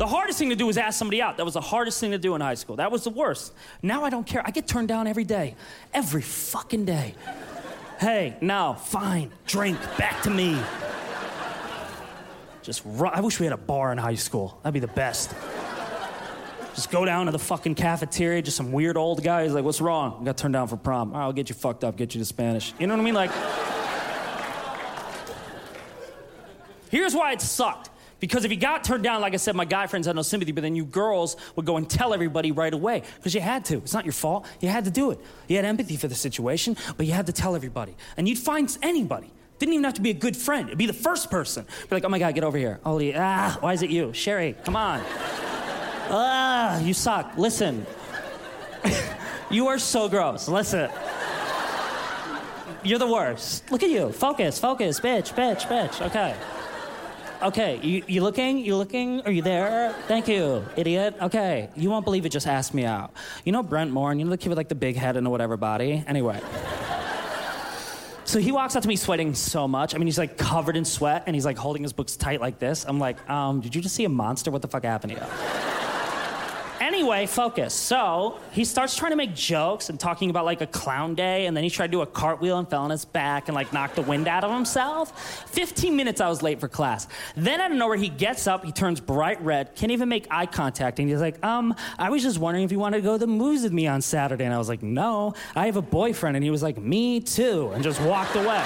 The hardest thing to do was ask somebody out. That was the hardest thing to do in high school. That was the worst. Now I don't care. I get turned down every day. Every fucking day. Hey, no, fine. Drink, back to me. Just, ru- I wish we had a bar in high school. That'd be the best. Just go down to the fucking cafeteria, just some weird old guy. He's like, what's wrong? I got turned down for prom. All right, I'll get you fucked up, get you to Spanish. You know what I mean? Like, here's why it sucked. Because if you got turned down, like I said, my guy friends had no sympathy, but then you girls would go and tell everybody right away because you had to. It's not your fault. You had to do it. You had empathy for the situation, but you had to tell everybody. And you'd find anybody. Didn't even have to be a good friend. It'd be the first person. Be like, oh my God, get over here. Ollie, ah, why is it you? Sherry, come on. Ah, you suck. Listen. you are so gross. Listen. You're the worst. Look at you. Focus, focus, bitch, bitch, bitch. Okay. Okay, you, you looking? You looking? Are you there? Thank you, idiot. Okay, you won't believe it. Just asked me out. You know Brent Morin, and you know the kid with like the big head and the whatever body. Anyway. So he walks up to me sweating so much. I mean, he's like covered in sweat, and he's like holding his books tight like this. I'm like, um, did you just see a monster? What the fuck happened to you? Anyway, focus. So he starts trying to make jokes and talking about like a clown day, and then he tried to do a cartwheel and fell on his back and like knocked the wind out of himself. 15 minutes I was late for class. Then out of nowhere, he gets up, he turns bright red, can't even make eye contact, and he's like, um, I was just wondering if you wanted to go to the movies with me on Saturday. And I was like, no, I have a boyfriend. And he was like, me too, and just walked away.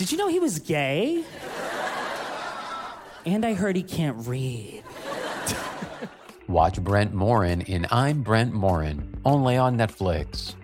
Did you know he was gay? And I heard he can't read. Watch Brent Morin in I'm Brent Morin, only on Netflix.